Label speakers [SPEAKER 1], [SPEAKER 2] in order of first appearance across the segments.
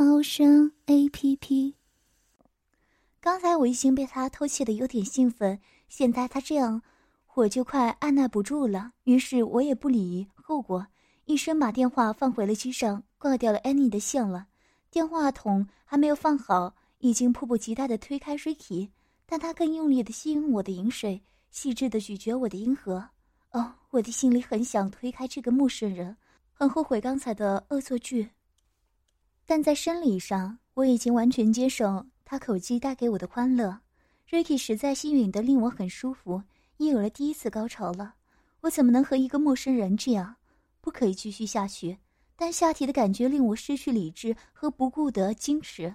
[SPEAKER 1] 猫声 A P P。刚才我已经被他偷窃的有点兴奋，现在他这样，我就快按耐不住了。于是我也不理后果，一声把电话放回了机上，挂掉了安妮的线了。电话筒还没有放好，已经迫不及待的推开 Ricky，但他更用力的吸引我的饮水，细致的咀嚼我的阴核。哦，我的心里很想推开这个陌生人。很后悔刚才的恶作剧，但在生理上我已经完全接受他口技带给我的欢乐。Ricky 实在吸吮的令我很舒服，也有了第一次高潮了。我怎么能和一个陌生人这样？不可以继续下去。但下体的感觉令我失去理智和不顾的矜持，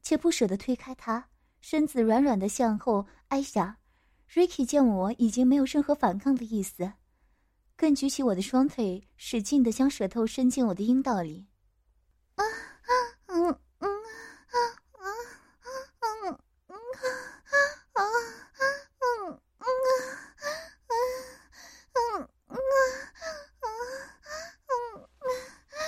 [SPEAKER 1] 且不舍得推开他，身子软软的向后挨下。Ricky 见我已经没有任何反抗的意思。更举起我的双腿，使劲的将舌头伸进我的阴道里。啊啊嗯嗯啊啊啊嗯嗯啊啊嗯嗯啊嗯嗯啊嗯嗯嗯嗯。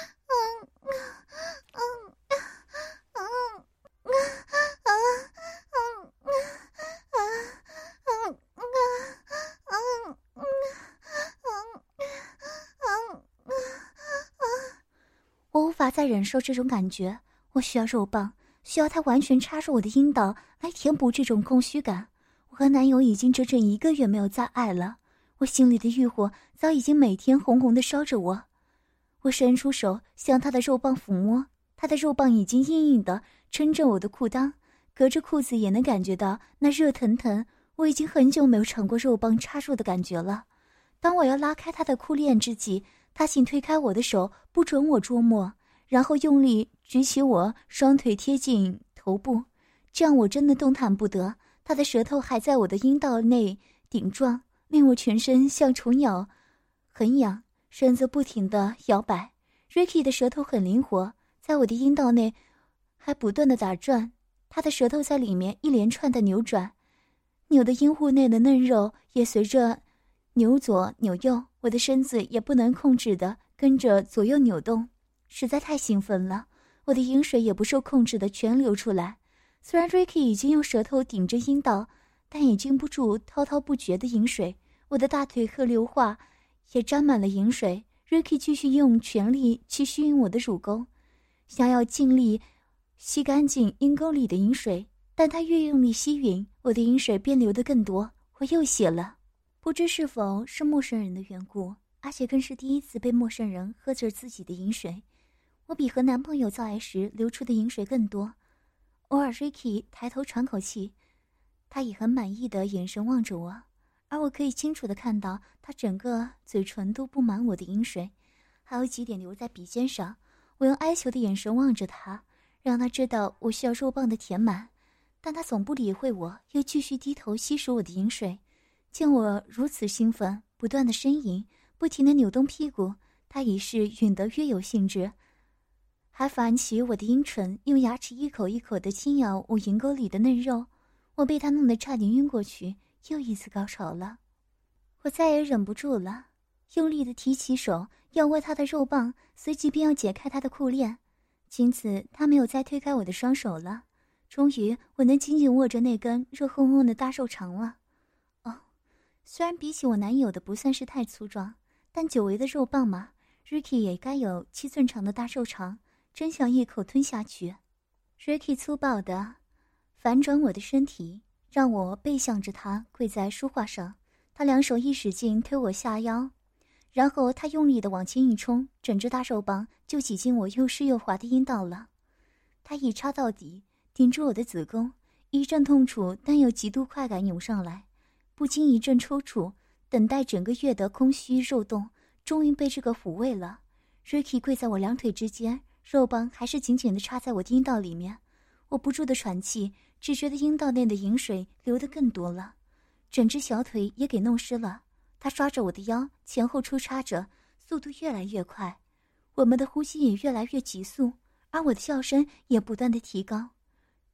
[SPEAKER 1] 再忍受这种感觉，我需要肉棒，需要它完全插入我的阴道来填补这种空虚感。我和男友已经整整一个月没有再爱了，我心里的欲火早已经每天红红的烧着我。我伸出手向他的肉棒抚摸，他的肉棒已经硬硬的撑着我的裤裆，隔着裤子也能感觉到那热腾腾。我已经很久没有尝过肉棒插入的感觉了。当我要拉开他的裤链之际，他请推开我的手，不准我捉摸。然后用力举起我双腿贴近头部，这样我真的动弹不得。他的舌头还在我的阴道内顶撞，令我全身像虫咬，很痒，身子不停地摇摆。Ricky 的舌头很灵活，在我的阴道内还不断地打转，他的舌头在里面一连串的扭转，扭的阴户内的嫩肉也随着扭左扭右，我的身子也不能控制的跟着左右扭动。实在太兴奋了，我的饮水也不受控制的全流出来。虽然 Ricky 已经用舌头顶着阴道，但也禁不住滔滔不绝的饮水。我的大腿和流化也沾满了饮水。Ricky 继续用全力去吸引我的乳沟，想要尽力吸干净阴沟里的饮水。但他越用力吸吮，我的饮水便流得更多。我又血了，不知是否是陌生人的缘故，而且更是第一次被陌生人喝着自己的饮水。我比和男朋友做爱时流出的饮水更多。偶尔，Ricky 抬头喘口气，他以很满意的眼神望着我，而我可以清楚的看到他整个嘴唇都布满我的饮水，还有几点留在鼻尖上。我用哀求的眼神望着他，让他知道我需要肉棒的填满，但他总不理会我，又继续低头吸食我的饮水。见我如此兴奋，不断的呻吟，不停的扭动屁股，他已是吮得越有兴致。还反起我的阴唇，用牙齿一口一口的轻咬我银沟里的嫩肉，我被他弄得差点晕过去，又一次高潮了。我再也忍不住了，用力的提起手要握他的肉棒，随即便要解开他的裤链，经此他没有再推开我的双手了。终于，我能紧紧握着那根热烘烘的大肉肠了。哦，虽然比起我男友的不算是太粗壮，但久违的肉棒嘛，Ricky 也该有七寸长的大肉肠。真想一口吞下去。Ricky 粗暴的反转我的身体，让我背向着他跪在书画上。他两手一使劲推我下腰，然后他用力的往前一冲，整只大肉棒就挤进我又湿又滑的阴道了。他一插到底，顶住我的子宫，一阵痛楚但又极度快感涌上来，不禁一阵抽搐。等待整个月的空虚肉洞，终于被这个抚慰了。Ricky 跪在我两腿之间。肉棒还是紧紧地插在我阴道里面，我不住的喘气，只觉得阴道内的饮水流得更多了，整只小腿也给弄湿了。他抓着我的腰，前后出插着，速度越来越快，我们的呼吸也越来越急速，而我的叫声也不断的提高。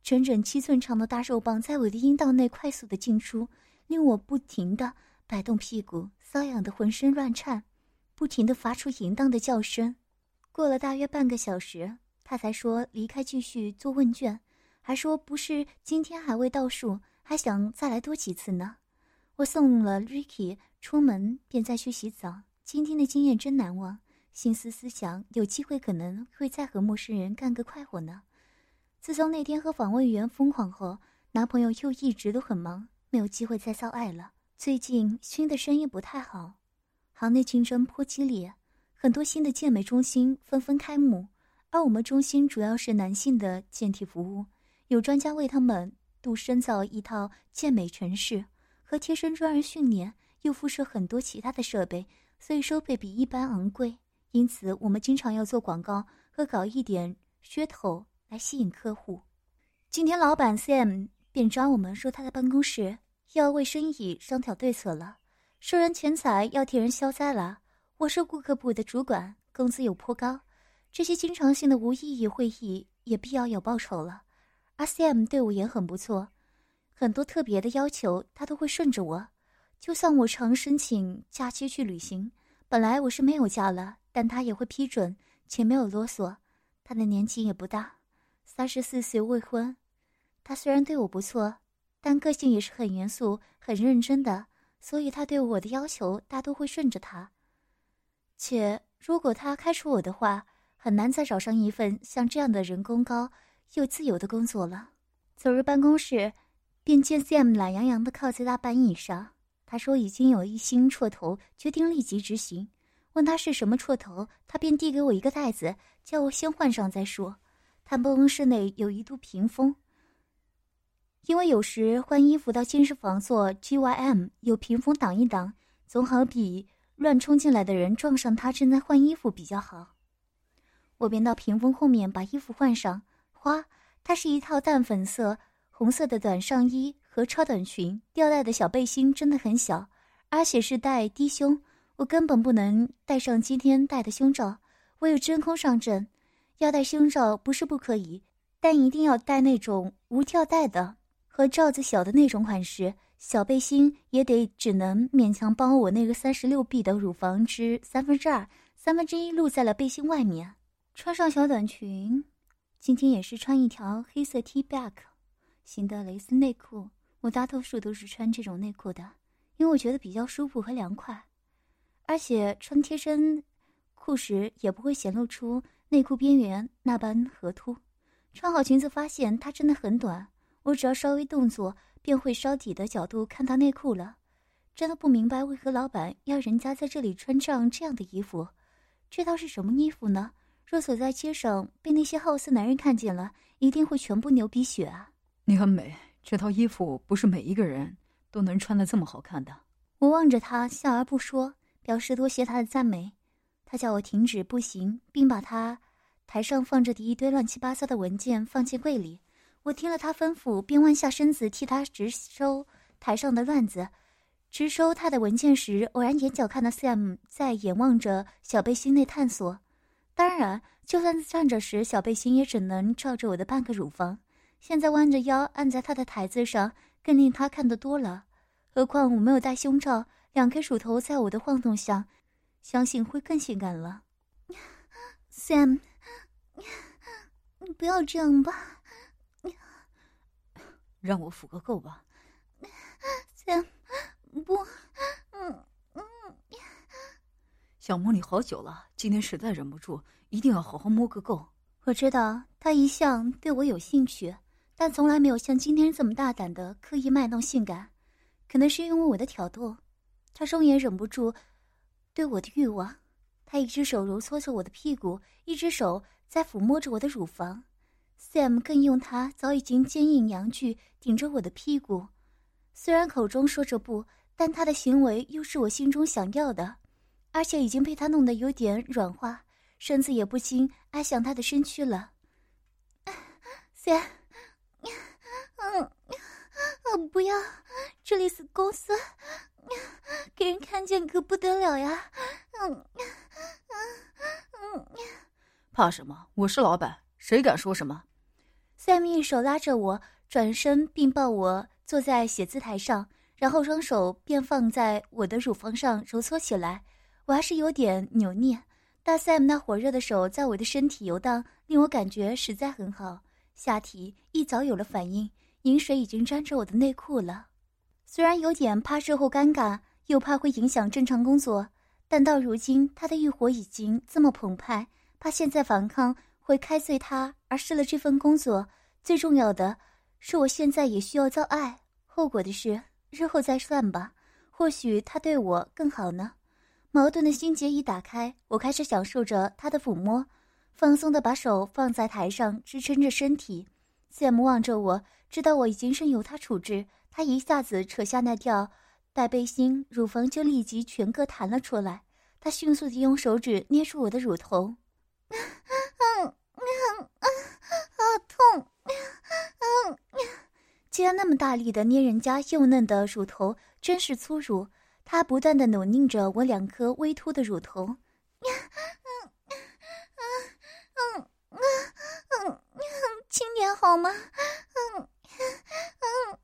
[SPEAKER 1] 整整七寸长的大肉棒在我的阴道内快速的进出，令我不停的摆动屁股，瘙痒的浑身乱颤，不停的发出淫荡的叫声。过了大约半个小时，他才说离开继续做问卷，还说不是今天还未倒数，还想再来多几次呢。我送了 Ricky 出门，便再去洗澡。今天的经验真难忘，心思思想，有机会可能会再和陌生人干个快活呢。自从那天和访问员疯狂后，男朋友又一直都很忙，没有机会再造爱了。最近新的生意不太好，行内竞争颇激烈，很多新的健美中心纷纷开幕，而我们中心主要是男性的健体服务，有专家为他们度深造一套健美城市。和贴身专人训练，又附设很多其他的设备，所以收费比一般昂贵。因此，我们经常要做广告和搞一点噱头来吸引客户。今天，老板 Sam 便抓我们说他在办公室要为生意商讨对策了，收人钱财要替人消灾了。我是顾客部的主管，工资有颇高，这些经常性的无意义会议也必要有报酬了。而 Sam 对我也很不错。很多特别的要求，他都会顺着我。就算我常申请假期去旅行，本来我是没有假了，但他也会批准，且没有啰嗦。他的年纪也不大，三十四岁未婚。他虽然对我不错，但个性也是很严肃、很认真的，所以他对我的要求大都会顺着他。且如果他开除我的话，很难再找上一份像这样的人工高又自由的工作了。走入办公室。便见 Sam 懒洋洋地靠在大板椅上。他说已经有一新绰头，决定立即执行。问他是什么绰头，他便递给我一个袋子，叫我先换上再说。他办公室内有一度屏风，因为有时换衣服到健身房做 GYM，有屏风挡一挡，总好比乱冲进来的人撞上他正在换衣服比较好。我便到屏风后面把衣服换上。花，它是一套淡粉色。红色的短上衣和超短裙，吊带的小背心真的很小，而且是带低胸，我根本不能戴上今天戴的胸罩。我有真空上阵，要戴胸罩不是不可以，但一定要戴那种无吊带的和罩子小的那种款式。小背心也得只能勉强包我那个三十六 B 的乳房之三分之二，三分之一露在了背心外面。穿上小短裙，今天也是穿一条黑色 T back。型的蕾丝内裤，我大多数都是穿这种内裤的，因为我觉得比较舒服和凉快，而且穿贴身裤时也不会显露出内裤边缘那般合凸。穿好裙子发现它真的很短，我只要稍微动作便会稍底的角度看到内裤了。真的不明白为何老板要人家在这里穿上这样的衣服，这套是什么衣服呢？若走在街上被那些好色男人看见了，一定会全部流鼻血啊！
[SPEAKER 2] 你很美，这套衣服不是每一个人都能穿的这么好看的。
[SPEAKER 1] 我望着他，笑而不说，表示多谢他的赞美。他叫我停止步行，并把他台上放着的一堆乱七八糟的文件放进柜里。我听了他吩咐，便弯下身子替他直收台上的乱子。直收他的文件时，偶然眼角看到 Sam 在眼望着小背心内探索。当然，就算站着时，小背心也只能照着我的半个乳房。现在弯着腰按在他的台子上，更令他看得多了。何况我没有戴胸罩，两颗乳头在我的晃动下，相信会更性感了。Sam，你不要这样吧，
[SPEAKER 2] 让我抚个够吧。
[SPEAKER 1] 姐不，嗯嗯，
[SPEAKER 2] 想摸你好久了，今天实在忍不住，一定要好好摸个够。
[SPEAKER 1] 我知道他一向对我有兴趣。但从来没有像今天这么大胆的刻意卖弄性感，可能是因为我的挑逗，他终也忍不住对我的欲望。他一只手揉搓着我的屁股，一只手在抚摸着我的乳房。Sam 更用他早已经坚硬阳具顶着我的屁股，虽然口中说着不，但他的行为又是我心中想要的，而且已经被他弄得有点软化，身子也不禁挨向他的身躯了。Sam，嗯，不要，这里是公司，给人看见可不得了呀。嗯，
[SPEAKER 2] 嗯，嗯，怕什么？我是老板，谁敢说什么？
[SPEAKER 1] ？Sam 一手拉着我转身，并抱我坐在写字台上，然后双手便放在我的乳房上揉搓起来。我还是有点扭捏，大 Sam 那火热的手在我的身体游荡，令我感觉实在很好。下体一早有了反应，饮水已经沾着我的内裤了。虽然有点怕事后尴尬，又怕会影响正常工作，但到如今他的欲火已经这么澎湃，怕现在反抗会开罪他而失了这份工作。最重要的是，我现在也需要造爱，后果的事日后再算吧。或许他对我更好呢。矛盾的心结一打开，我开始享受着他的抚摸，放松的把手放在台上支撑着身体。Sam 望着我，知道我已经任由他处置，他一下子扯下那条带背心，乳房就立即全个弹了出来。他迅速地用手指捏住我的乳头，嗯嗯嗯嗯，好痛，嗯，竟然那么大力的捏人家幼嫩的乳头，真是粗鲁。他不断的扭拧着我两颗微凸的乳头，嗯嗯嗯嗯嗯嗯，轻点好吗？嗯嗯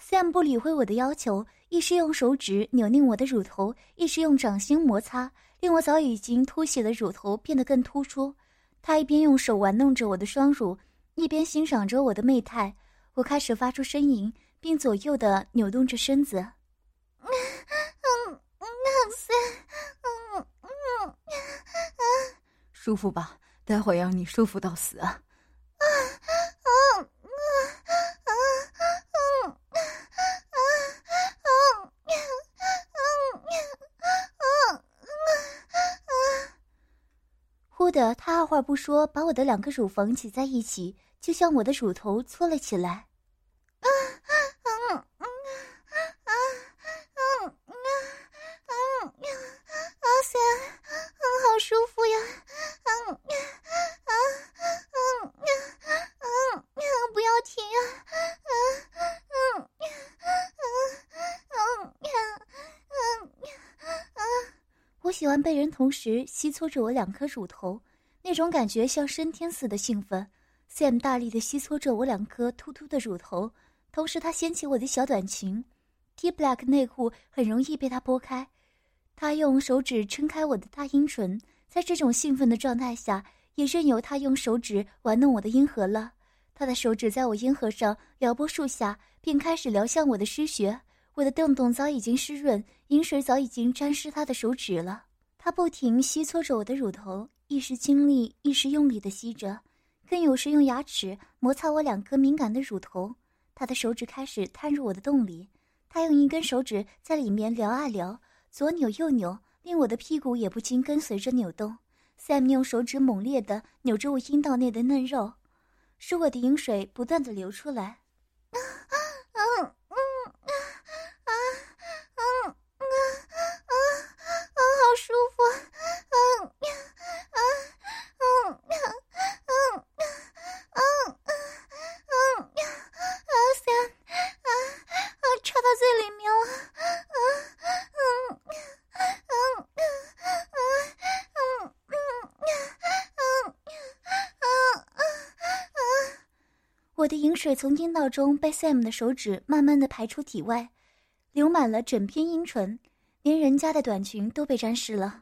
[SPEAKER 1] ，Sam 不理会我的要求，一时用手指扭拧我的乳头，一时用掌心摩擦，令我早已经凸起的乳头变得更突出。他一边用手玩弄着我的双乳，一边欣赏着我的媚态。我开始发出呻吟，并左右的扭动着身子。
[SPEAKER 2] 舒服吧？待会让你舒服到死啊！啊啊啊啊
[SPEAKER 1] 啊啊啊啊啊！忽的，他二话不说，把我的两个乳房挤在一起，就向我的乳头搓了起来。喜欢被人同时吸搓着我两颗乳头，那种感觉像升天似的兴奋。Sam 大力的吸搓着我两颗突突的乳头，同时他掀起我的小短裙，T black 内裤很容易被他拨开。他用手指撑开我的大阴唇，在这种兴奋的状态下，也任由他用手指玩弄我的阴核了。他的手指在我阴核上撩拨数下，便开始撩向我的湿穴。我的洞洞早已经湿润，饮水早已经沾湿他的手指了。他不停吸搓着我的乳头，一时轻力，一时用力的吸着，更有时用牙齿摩擦我两颗敏感的乳头。他的手指开始探入我的洞里，他用一根手指在里面撩啊撩，左扭右扭，令我的屁股也不禁跟随着扭动。Sam 用手指猛烈地扭着我阴道内的嫩肉，使我的饮水不断地流出来。水从阴道中被 Sam 的手指慢慢的排出体外，流满了整片阴唇，连人家的短裙都被沾湿了。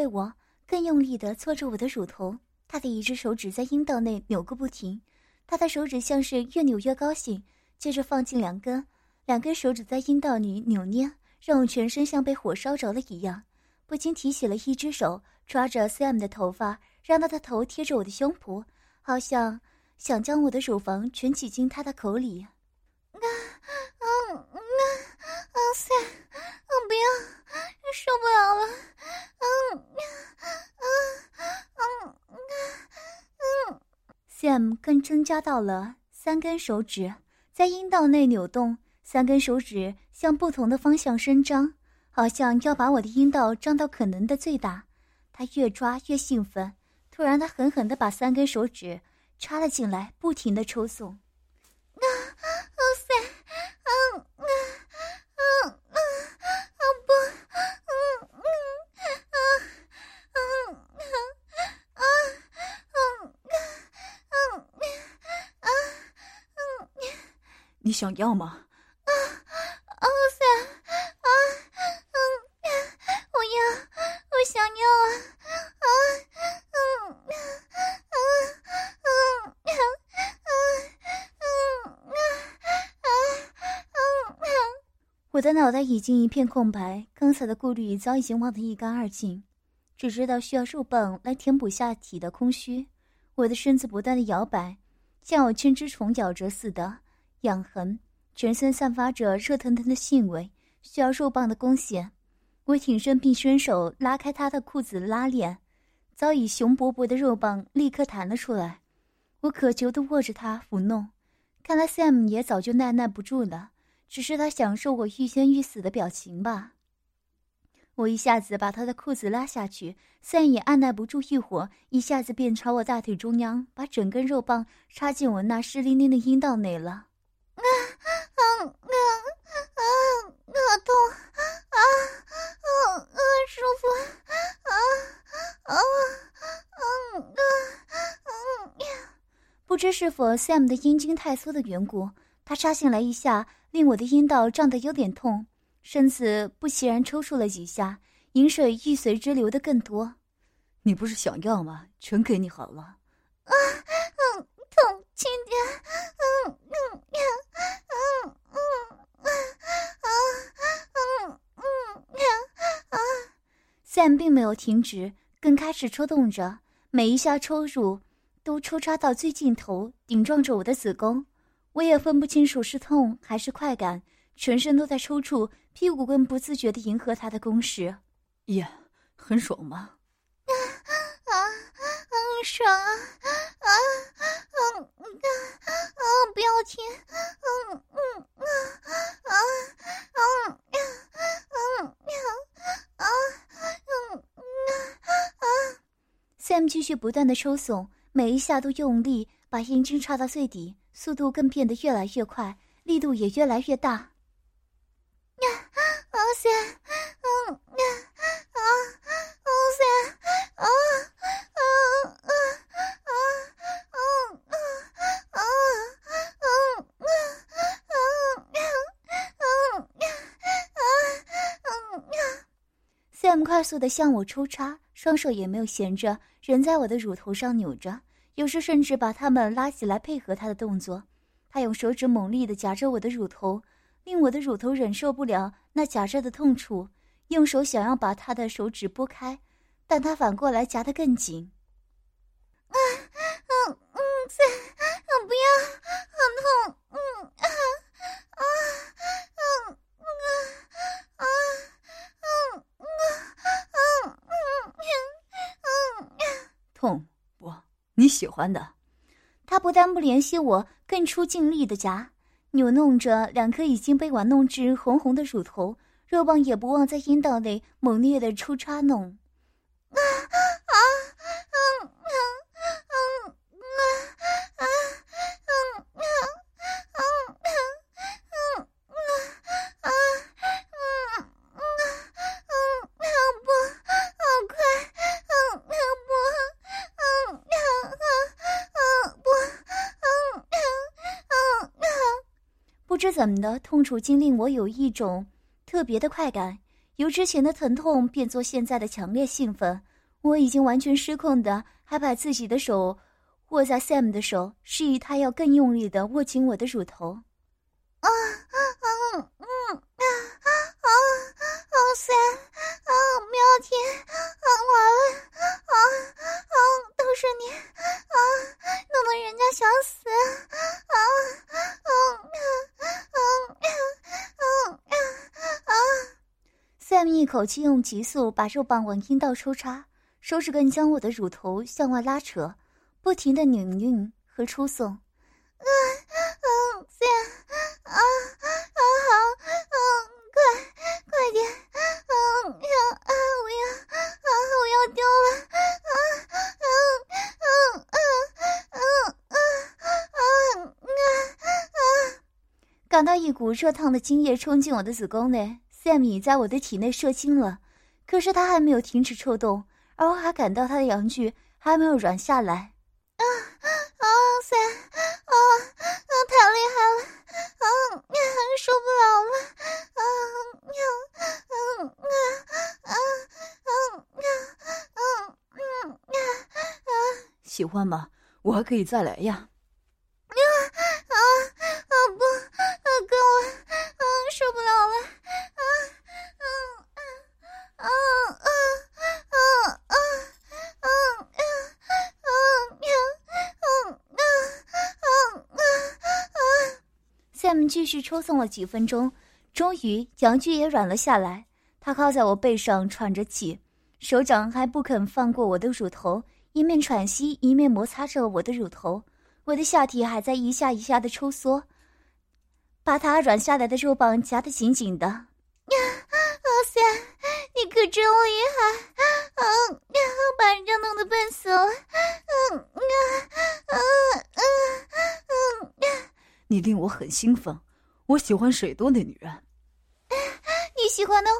[SPEAKER 1] 会我，更用力地搓着我的乳头。他的一只手指在阴道内扭个不停，他的手指像是越扭越高兴。接着放进两根，两根手指在阴道里扭捏，让我全身像被火烧着了一样。不禁提起了一只手，抓着 Sam 的头发，让他的头贴着我的胸脯，好像想将我的乳房全挤进他的口里。啊啊啊啊！Sam，我不要，受不了了。嗯嗯嗯嗯更增加到了三根手指，在阴道内扭动，三根手指向不同的方向伸张，好像要把我的阴道张到可能的最大。他越抓越兴奋，突然他狠狠地把三根手指插了进来，不停地抽送。啊，哦塞，嗯嗯嗯嗯，啊不，嗯嗯啊嗯啊啊嗯嗯啊嗯，
[SPEAKER 2] 你想要吗？
[SPEAKER 1] 啊，哦塞，啊嗯，我要，我想要啊啊嗯啊啊嗯嗯啊啊嗯啊！我的脑袋已经一片空白，刚才的顾虑早已经忘得一干二净，只知道需要肉棒来填补下体的空虚。我的身子不断的摇摆，像有千只虫咬着似的，痒痕，全身散发着热腾腾的腥味，需要肉棒的攻陷。我挺身并伸手拉开他的裤子拉链，早已雄勃勃的肉棒立刻弹了出来。我渴求的握着它抚弄，看来 Sam 也早就耐耐不住了，只是他享受我欲仙欲死的表情吧。我一下子把他的裤子拉下去，Sam 也按耐不住欲火，一下子便朝我大腿中央，把整根肉棒插进我那湿淋淋的阴道内了。啊啊啊啊！好痛啊啊啊！舒服啊啊啊啊啊！不知是否 Sam 的阴茎太缩的缘故，他插进来一下，令我的阴道胀得有点痛，身子不其然抽搐了几下，饮水亦随之流得更多。
[SPEAKER 2] 你不是想要吗？全给你好了。
[SPEAKER 1] 啊，嗯，痛，轻点，嗯嗯嗯嗯嗯啊啊嗯嗯啊啊！Sam 并没有停止，更开始抽动着，每一下抽入都抽插到最尽头，顶撞着我的子宫。我也分不清楚是痛还是快感，全身都在抽搐，屁股更不自觉地迎合他的攻势。
[SPEAKER 2] 耶，很爽吗？
[SPEAKER 1] 啊，啊，爽啊，啊，嗯，啊，啊，不要停，嗯嗯啊啊 Sam 继续不断的抽送，每一下都用力把阴茎插到最底，速度更变得越来越快，力度也越来越大。呀啊，Sam，嗯，呀啊，Sam，啊。Sam 快速地向我抽插，双手也没有闲着，仍在我的乳头上扭着，有时甚至把它们拉起来配合他的动作。他用手指猛力的夹着我的乳头，令我的乳头忍受不了那夹着的痛楚，用手想要把他的手指拨开。但他反过来夹得更紧。啊，嗯嗯，再，啊不要，好痛，嗯啊啊，嗯嗯啊啊嗯嗯嗯嗯嗯嗯，
[SPEAKER 2] 痛不？你喜欢的。
[SPEAKER 1] 他不但不怜惜我，更出尽力的夹，扭弄着两颗已经被玩弄至红红的乳头，肉棒也不忘在阴道内猛烈的出插弄 啊嗯嗯嗯啊啊嗯嗯嗯嗯嗯啊嗯嗯嗯不，好快，嗯不，嗯嗯嗯不，嗯嗯嗯不知怎么的，痛楚竟令我有一种特别的快感。由之前的疼痛变作现在的强烈兴奋，我已经完全失控的，还把自己的手握在 Sam 的手，示意他要更用力的握紧我的乳头。啊啊嗯嗯啊啊啊！Sam 啊，不要停啊！完了啊啊！都是你啊，弄得人家想死啊啊啊啊啊啊啊！Sam 一口气用急速把肉棒往阴道抽插，手指根将我的乳头向外拉扯，不停的拧拧和出送。啊啊，三啊啊好，啊，快快点，啊呀啊我要啊我要丢了，啊啊啊啊啊啊啊啊！感到一股热烫的精液冲进我的子宫内，Sam 已在我的体内射精了，可是他还没有停止抽动，而我还感到他的阳具还没有软下来。啊啊塞啊啊！太厉害了！啊，受不了了！啊啊啊啊啊啊啊啊啊！
[SPEAKER 2] 喜欢吗？我还可以再来呀。
[SPEAKER 1] 续抽送了几分钟，终于阳具也软了下来。他靠在我背上喘着气，手掌还不肯放过我的乳头，一面喘息一面摩擦着我的乳头。我的下体还在一下一下的抽缩，把他软下来的肉棒夹得紧紧的。呀，阿三，你可真厉害！啊，把人家弄得笨死了！嗯啊啊啊嗯！
[SPEAKER 2] 你令我很兴奋，我喜欢水多的女人。
[SPEAKER 1] 你喜欢的话，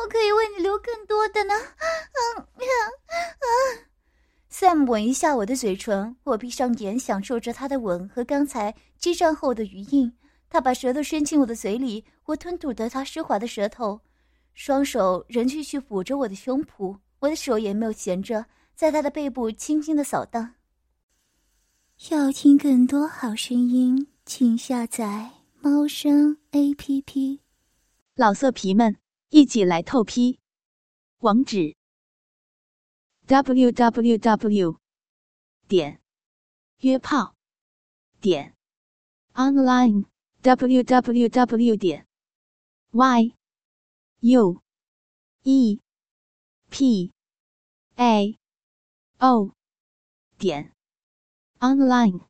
[SPEAKER 1] 我可以为你留更多的呢。嗯啊啊！Sam 吻一下我的嘴唇，我闭上眼，享受着他的吻和刚才激战后的余韵。他把舌头伸进我的嘴里，我吞吐着他湿滑的舌头，双手仍继续抚着我的胸脯，我的手也没有闲着，在他的背部轻轻的扫荡。要听更多好声音，请下载猫声 A P P。
[SPEAKER 3] 老色皮们，一起来透批！网址：www 点约炮点 online www 点 y u e p a o 点 online。